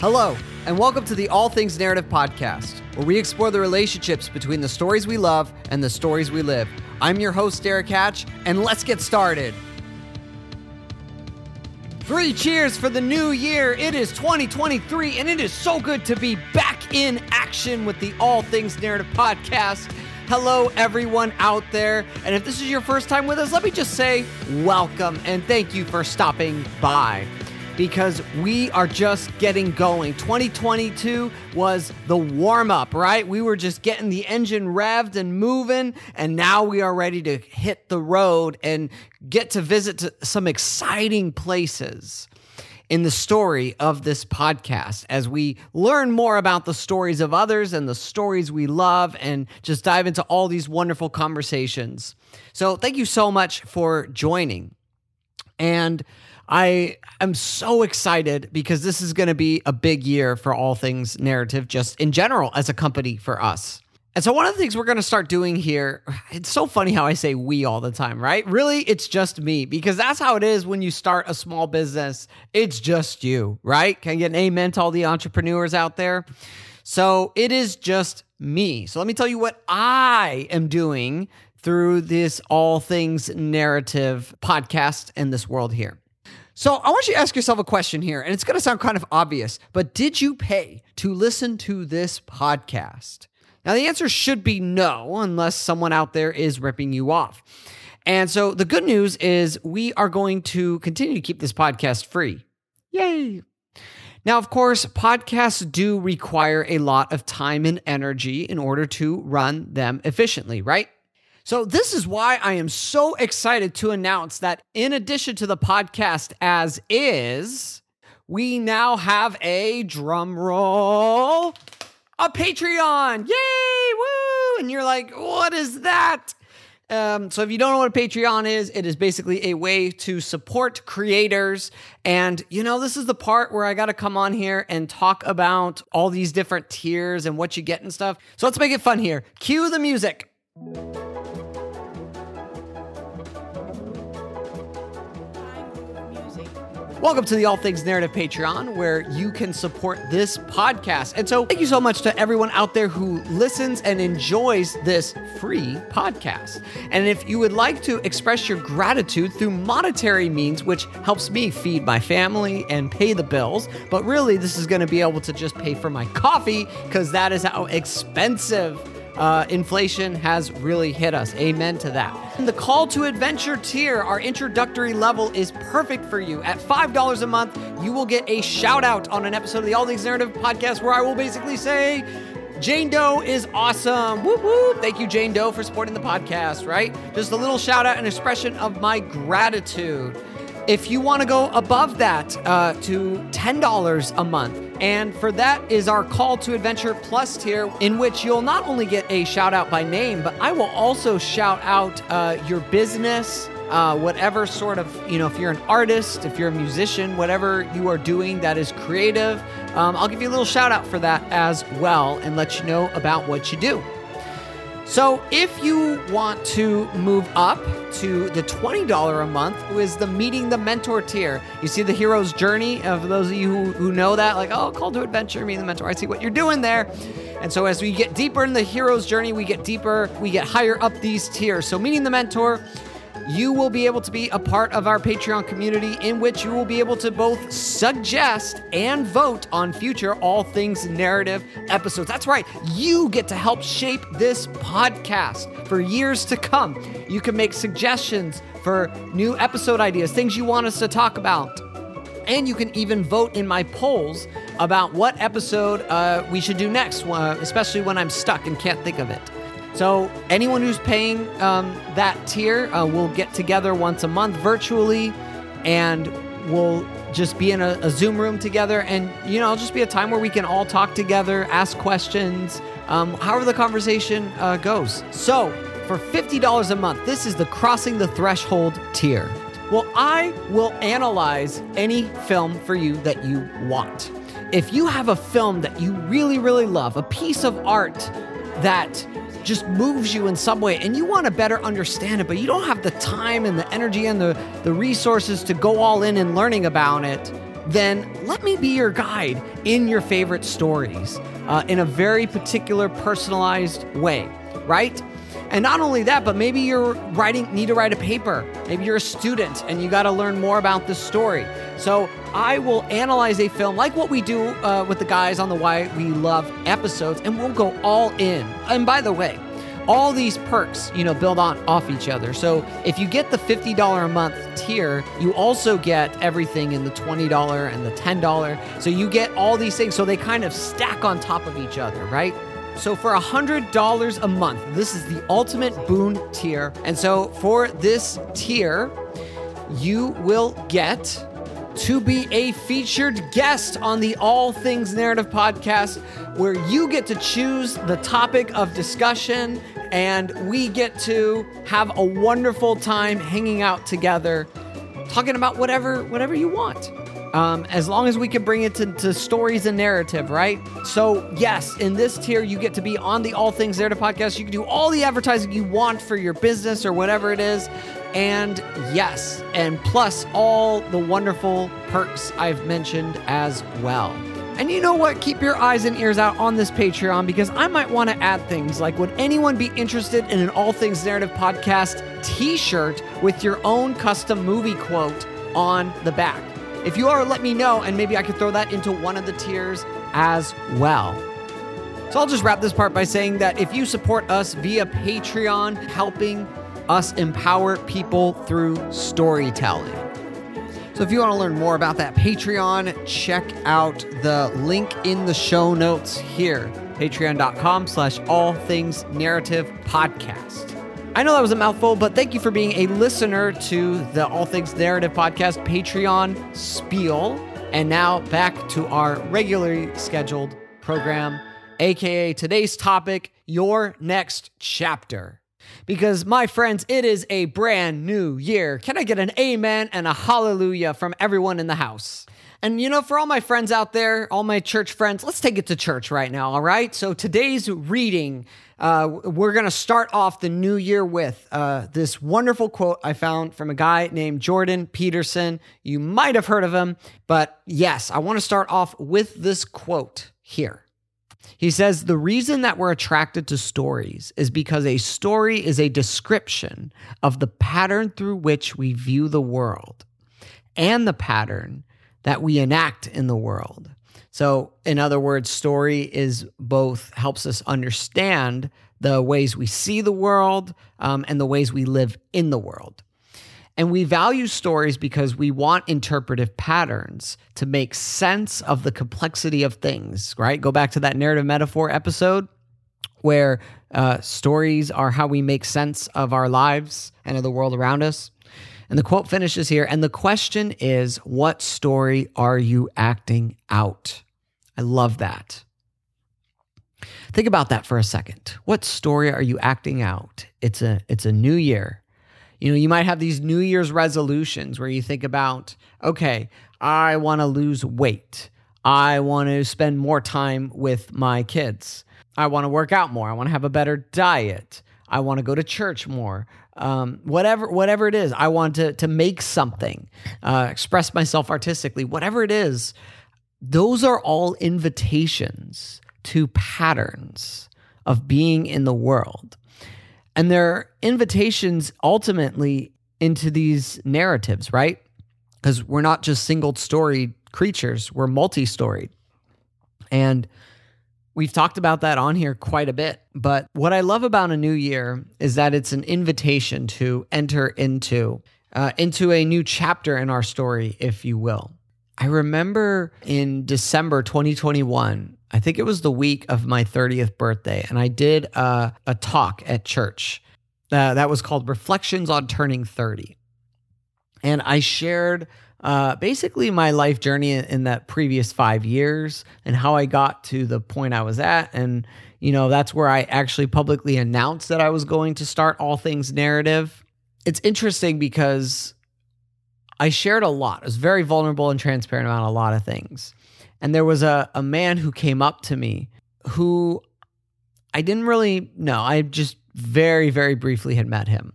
Hello, and welcome to the All Things Narrative Podcast, where we explore the relationships between the stories we love and the stories we live. I'm your host, Derrick Hatch, and let's get started. Three cheers for the new year. It is 2023, and it is so good to be back in action with the All Things Narrative Podcast. Hello, everyone out there. And if this is your first time with us, let me just say welcome and thank you for stopping by because we are just getting going. 2022 was the warm up, right? We were just getting the engine revved and moving, and now we are ready to hit the road and get to visit some exciting places in the story of this podcast as we learn more about the stories of others and the stories we love and just dive into all these wonderful conversations. So, thank you so much for joining. And I am so excited because this is going to be a big year for all things narrative, just in general as a company for us. And so, one of the things we're going to start doing here, it's so funny how I say we all the time, right? Really, it's just me because that's how it is when you start a small business. It's just you, right? Can I get an amen to all the entrepreneurs out there? So, it is just me. So, let me tell you what I am doing through this all things narrative podcast in this world here. So I want you to ask yourself a question here, and it's going to sound kind of obvious, but did you pay to listen to this podcast? Now, the answer should be no, unless someone out there is ripping you off. And so the good news is we are going to continue to keep this podcast free. Yay. Now, of course, podcasts do require a lot of time and energy in order to run them efficiently, right? So, this is why I am so excited to announce that in addition to the podcast as is, we now have a drum roll, a Patreon. Yay! Woo! And you're like, what is that? Um, so if you don't know what a Patreon is, it is basically a way to support creators. And you know, this is the part where I got to come on here and talk about all these different tiers and what you get and stuff. So let's make it fun here. Cue the music. Welcome to the All Things Narrative Patreon, where you can support this podcast. And so, thank you so much to everyone out there who listens and enjoys this free podcast. And if you would like to express your gratitude through monetary means, which helps me feed my family and pay the bills, but really, this is going to be able to just pay for my coffee because that is how expensive uh, inflation has really hit us. Amen to that. The call to adventure tier, our introductory level, is perfect for you. At $5 a month, you will get a shout out on an episode of the All Things Narrative podcast where I will basically say, Jane Doe is awesome. Whoop whoop. Thank you, Jane Doe, for supporting the podcast, right? Just a little shout out and expression of my gratitude. If you want to go above that uh, to $10 a month, and for that is our Call to Adventure Plus tier, in which you'll not only get a shout out by name, but I will also shout out uh, your business, uh, whatever sort of, you know, if you're an artist, if you're a musician, whatever you are doing that is creative, um, I'll give you a little shout out for that as well and let you know about what you do. So, if you want to move up to the $20 a month, is the Meeting the Mentor tier. You see the hero's journey of those of you who, who know that, like, oh, call to adventure, meeting the mentor. I see what you're doing there. And so, as we get deeper in the hero's journey, we get deeper, we get higher up these tiers. So, Meeting the Mentor you will be able to be a part of our Patreon community in which you will be able to both suggest and vote on future All Things Narrative episodes. That's right, you get to help shape this podcast for years to come. You can make suggestions for new episode ideas, things you want us to talk about. And you can even vote in my polls about what episode uh, we should do next, uh, especially when I'm stuck and can't think of it. So anyone who's paying um, that tier uh, will get together once a month virtually, and we'll just be in a, a, Zoom room together, and you know, just be a time where we can all talk together, ask questions, um, however the conversation uh, goes. So for fifty dollars a month, this is the crossing the threshold tier. Well, I will analyze any film for you that you want. If you have a film that you really, really love, a piece of art that just moves you in some way and you want to better understand it, but you don't have the time and the energy and the, the resources to go all in and learning about it, then let me be your guide in your favorite stories uh, in a very particular, personalized way, right? And not only that, but maybe you're writing, need to write a paper. Maybe you're a student and you got to learn more about this story. So I will analyze a film like what we do uh, with the guys on the Why We Love episodes, and we'll go all in. And by the way, all these perks, you know, build on off each other. So if you get the $50 a month tier, you also get everything in the $20 and the $10. So you get all these things. So they kind of stack on top of each other, right? So for $100 a month, this is the ultimate boon tier. And so for this tier, you will get to be a featured guest on the All Things Narrative podcast, where you get to choose the topic of discussion and we get to have a wonderful time hanging out together, talking about whatever whatever you want um, as long as we can bring it to, to, stories and narrative, right? So, yes, in this tier, you get to be on the All Things Narrative podcast. You can do all the advertising you want for your business or whatever it is. And yes, and plus all the wonderful perks I've mentioned as well. And you know what? Keep your eyes and ears out on this Patreon because I might want to add things like would anyone be interested in an All Things Narrative podcast t shirt with your own custom movie quote on the back? If you are, let me know, and maybe I could throw that into one of the tiers as well. So I'll just wrap this part by saying that if you support us via Patreon, helping us empower people through storytelling. So if you want to learn more about that Patreon, check out the link in the show notes here. Patreon.com slash all things narrative podcast. I know that was a mouthful, but thank you for being a listener to the All Things Narrative Podcast Patreon spiel. And now back to our regularly scheduled program, aka today's topic, your next chapter. Because, my friends, it is a brand new year. Can I get an amen and a hallelujah from everyone in the house? And you know, for all my friends out there, all my church friends, let's take it to church right now, all right? So today's reading uh, we're going to start off the new year with uh, this wonderful quote I found from a guy named Jordan Peterson. You might have heard of him, but yes, I want to start off with this quote here. He says, The reason that we're attracted to stories is because a story is a description of the pattern through which we view the world and the pattern that we enact in the world. So, in other words, story is both helps us understand the ways we see the world um, and the ways we live in the world. And we value stories because we want interpretive patterns to make sense of the complexity of things, right? Go back to that narrative metaphor episode where uh, stories are how we make sense of our lives and of the world around us. And the quote finishes here. And the question is, what story are you acting out? I love that. Think about that for a second. What story are you acting out? It's a it's a new year. You know, you might have these New Year's resolutions where you think about, okay, I want to lose weight. I want to spend more time with my kids. I want to work out more. I want to have a better diet. I want to go to church more um, whatever whatever it is. I want to to make something, uh, express myself artistically, whatever it is. Those are all invitations to patterns of being in the world, and they're invitations ultimately into these narratives, right? Because we're not just single story creatures; we're multi storied, and We've talked about that on here quite a bit. But what I love about a new year is that it's an invitation to enter into uh, into a new chapter in our story, if you will. I remember in December 2021, I think it was the week of my 30th birthday, and I did a, a talk at church uh, that was called Reflections on Turning 30. And I shared uh, basically my life journey in, in that previous five years and how I got to the point I was at. And, you know, that's where I actually publicly announced that I was going to start All Things Narrative. It's interesting because I shared a lot. I was very vulnerable and transparent about a lot of things. And there was a, a man who came up to me who I didn't really know. I just very, very briefly had met him.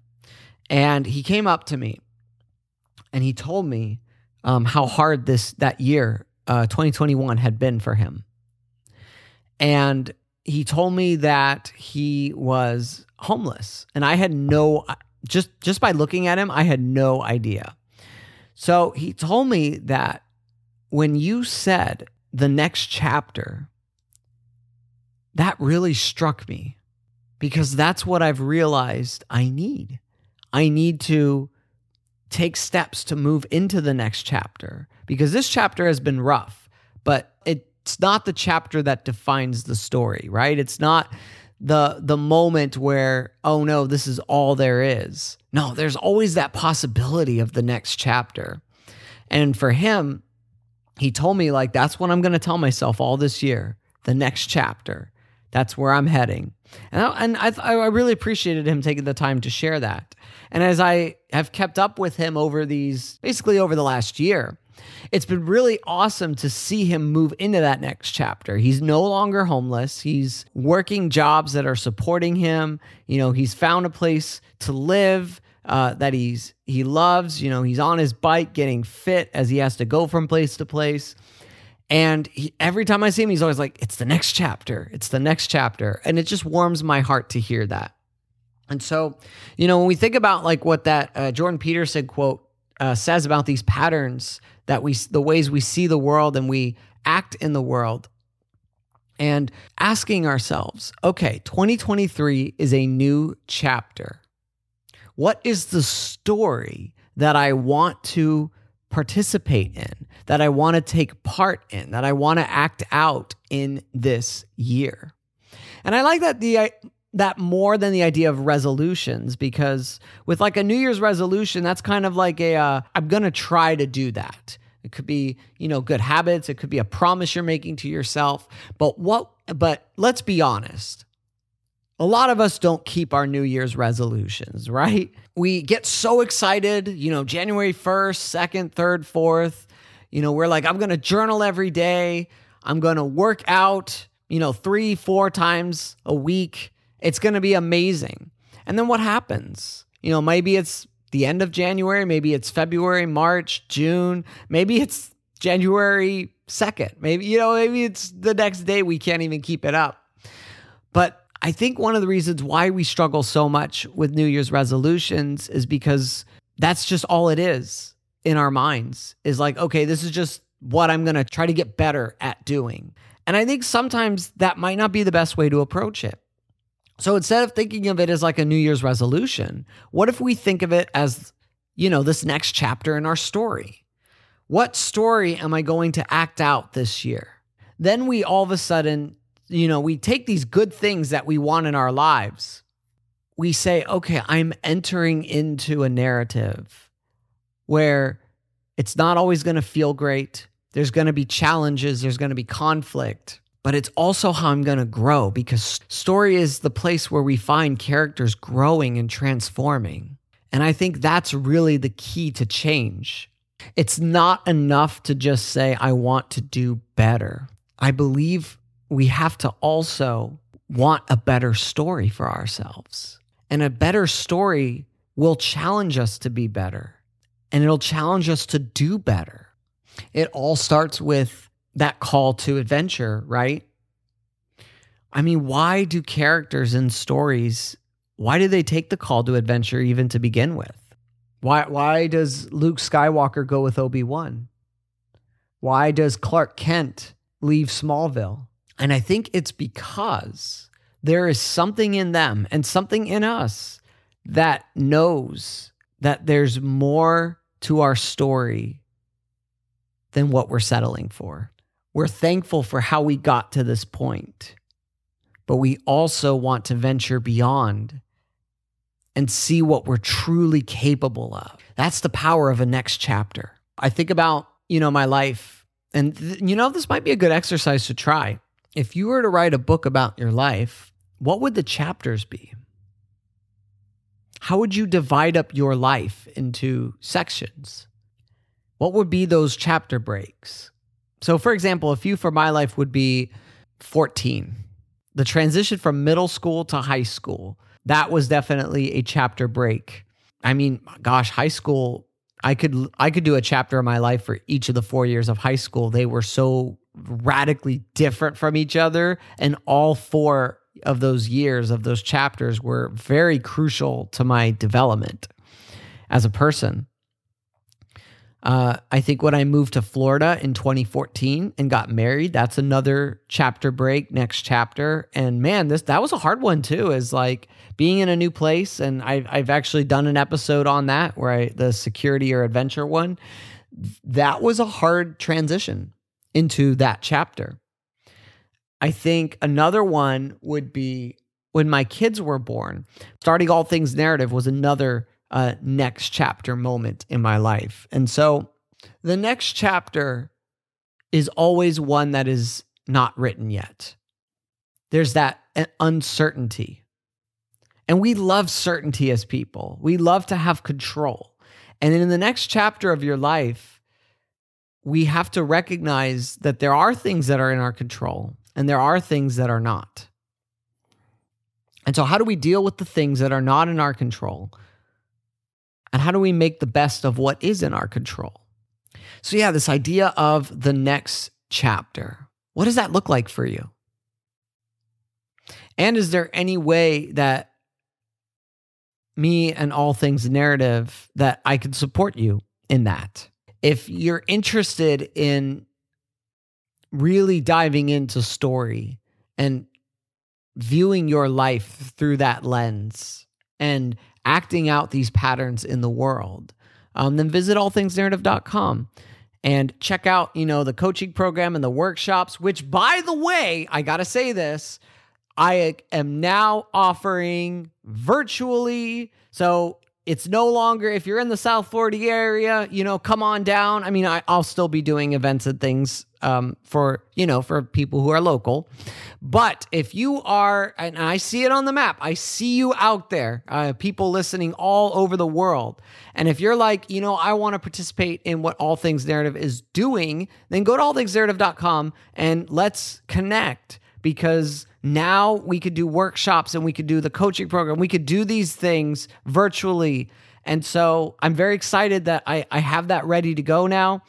And he came up to me and he told me um, how hard this that year, uh, 2021, had been for him. And he told me that he was homeless, and I had no just just by looking at him, I had no idea. So he told me that when you said the next chapter, that really struck me because that's what I've realized I need. I need to take steps to move into the next chapter because this chapter has been rough, but it's not the chapter that defines the story, right? It's not the the moment where oh no, this is all there is. No, there's always that possibility of the next chapter. And for him, he told me like that's what I'm going to tell myself all this year, the next chapter. That's where I'm heading. And I, and I, I really appreciated him taking the time to share that. And as I have kept up with him over these, basically over the last year, it's been really awesome to see him move into that next chapter. He's no longer homeless. He's working jobs that are supporting him. You know, he's found a place to live uh, that he's he loves. You know, he's on his bike getting fit as he has to go from place to place. And he, every time I see him, he's always like, "It's the next chapter. It's the next chapter," and it just warms my heart to hear that. And so, you know, when we think about like what that uh, Jordan Peterson quote uh, says about these patterns that we, the ways we see the world and we act in the world, and asking ourselves, okay, 2023 is a new chapter. What is the story that I want to participate in, that I want to take part in, that I want to act out in this year? And I like that the that more than the idea of resolutions because with like a New Year's resolution, that's kind of like a uh, I'm going to try to do that. It could be, you know, good habits, it could be a promise you're making to yourself. But what but let's be honest. A lot of us don't keep our New Year's resolutions, right? We get so excited, you know, January 1st, 2nd, 3rd, 4th. You know, we're like, I'm going to journal every day. I'm going to work out, you know, three, four times a week. It's going to be amazing. And then what happens? You know, maybe it's the end of January, maybe it's February, March, June, maybe it's January 2nd. Maybe, you know, maybe it's the next day we can't even keep it up. But I think one of the reasons why we struggle so much with New Year's resolutions is because that's just all it is in our minds is like, okay, this is just what I'm going to try to get better at doing. And I think sometimes that might not be the best way to approach it. So instead of thinking of it as like a New Year's resolution, what if we think of it as, you know, this next chapter in our story? What story am I going to act out this year? Then we all of a sudden, you know, we take these good things that we want in our lives. We say, okay, I'm entering into a narrative where it's not always going to feel great. There's going to be challenges, there's going to be conflict but it's also how I'm going to grow because story is the place where we find characters growing and transforming. And I think that's really the key to change. It's not enough to just say, I want to do better. I believe we have to also want a better story for ourselves. And a better story will challenge us to be better and it'll challenge us to do better. It all starts with that call to adventure, right? I mean, why do characters in stories why do they take the call to adventure even to begin with? Why why does Luke Skywalker go with Obi-Wan? Why does Clark Kent leave Smallville? And I think it's because there is something in them and something in us that knows that there's more to our story than what we're settling for. We're thankful for how we got to this point, but we also want to venture beyond and see what we're truly capable of. That's the power of a next chapter. I think about, you know, my life, and th- you know, this might be a good exercise to try. If you were to write a book about your life, what would the chapters be? How would you divide up your life into sections? What would be those chapter breaks? So, for example, a few for my life would be 14. The transition from middle school to high school. That was definitely a chapter break. I mean, gosh, high school, I could I could do a chapter of my life for each of the 4 years of high school. They were so radically different from each other and all four of those years of those chapters were very crucial to my development as a person. Uh, I think when I moved to Florida in 2014 and got married, that's another chapter break, next chapter. And man, this that was a hard one too. Is like being in a new place, and I've I've actually done an episode on that where I the security or adventure one. That was a hard transition into that chapter. I think another one would be when my kids were born. Starting all things narrative was another next chapter moment in my life. And so the next chapter is always one that is not written yet. There's that uh, uncertainty. And we love certainty as people, we love to have control. And in the next chapter of your life, we have to recognize that there are things that are in our control and there are things that are not. And so, how do we deal with the things that are not in our control? And how do we make the best of what is in our control? So, yeah, this idea of the next chapter. What does that look like for you? And is there any way that me and all things narrative that I could support you in that? If you're interested in really diving into story and viewing your life through that lens and acting out these patterns in the world, um, then visit allthingsnarrative.com and check out, you know, the coaching program and the workshops, which by the way, I got to say this, I am now offering virtually. So it's no longer if you're in the South Florida area, you know, come on down. I mean, I, will still be doing events and things um, for you know for people who are local, but if you are, and I see it on the map, I see you out there, uh, people listening all over the world. And if you're like, you know, I want to participate in what All Things Narrative is doing, then go to allthingsnarrative.com and let's connect because now we could do workshops and we could do the coaching program. We could do these things virtually. And so I'm very excited that I, I have that ready to go now.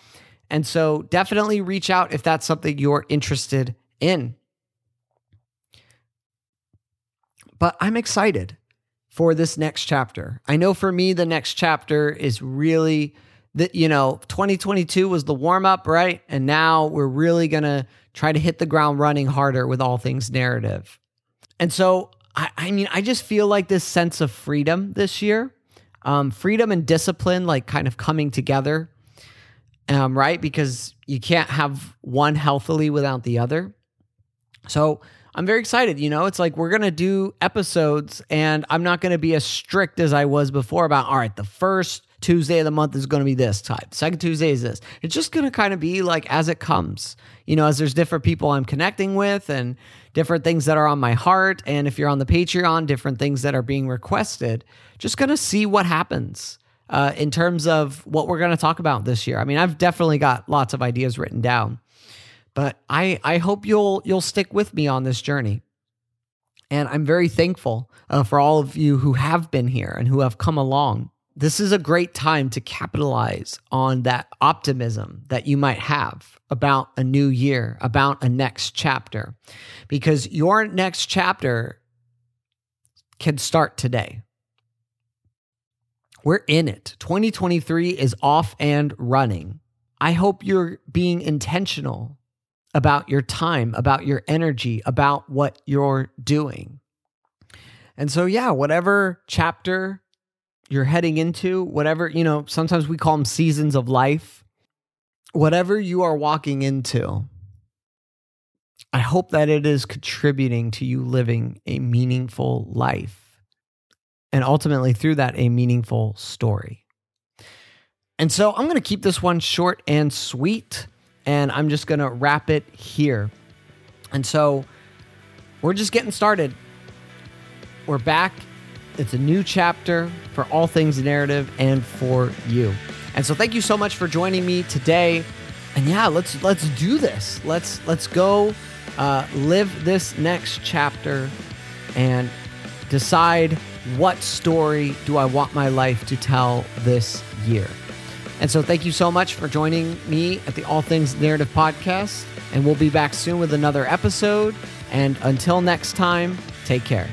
And so definitely reach out if that's something you're interested in. But I'm excited for this next chapter. I know for me, the next chapter is really that, you know, 2022 was the warm up, right? And now we're really going to try to hit the ground running harder with all things narrative. And so, I, I mean, I just feel like this sense of freedom this year, um, freedom and discipline, like kind of coming together, um, right? Because you can't have one healthily without the other. So, I'm very excited. You know, it's like we're going to do episodes, and I'm not going to be as strict as I was before about, all right, the first Tuesday of the month is going to be this type. Second Tuesday is this. It's just going to kind of be like as it comes, you know, as there's different people I'm connecting with and different things that are on my heart. And if you're on the Patreon, different things that are being requested, just going to see what happens uh, in terms of what we're going to talk about this year. I mean, I've definitely got lots of ideas written down, but I, I hope you'll, you'll stick with me on this journey. And I'm very thankful uh, for all of you who have been here and who have come along this is a great time to capitalize on that optimism that you might have about a new year, about a next chapter, because your next chapter can start today. We're in it. 2023 is off and running. I hope you're being intentional about your time, about your energy, about what you're doing. And so, yeah, whatever chapter you're heading into, whatever, you know, sometimes we call them seasons of life. Whatever you are walking into, I hope that it is contributing to you living a meaningful life and ultimately through that, a meaningful story. And so I'm going to keep this one short and sweet, and I'm just going to wrap it here. And so we're just getting started. We're back it's a new chapter for all things narrative and for you. And so thank you so much for joining me today. And yeah, let's let's do this. Let's let's go uh, live this next chapter and decide what story do I want my life to tell this year. And so thank you so much for joining me at the All Things Narrative podcast. And we'll be back soon with another episode. And until next time, take care.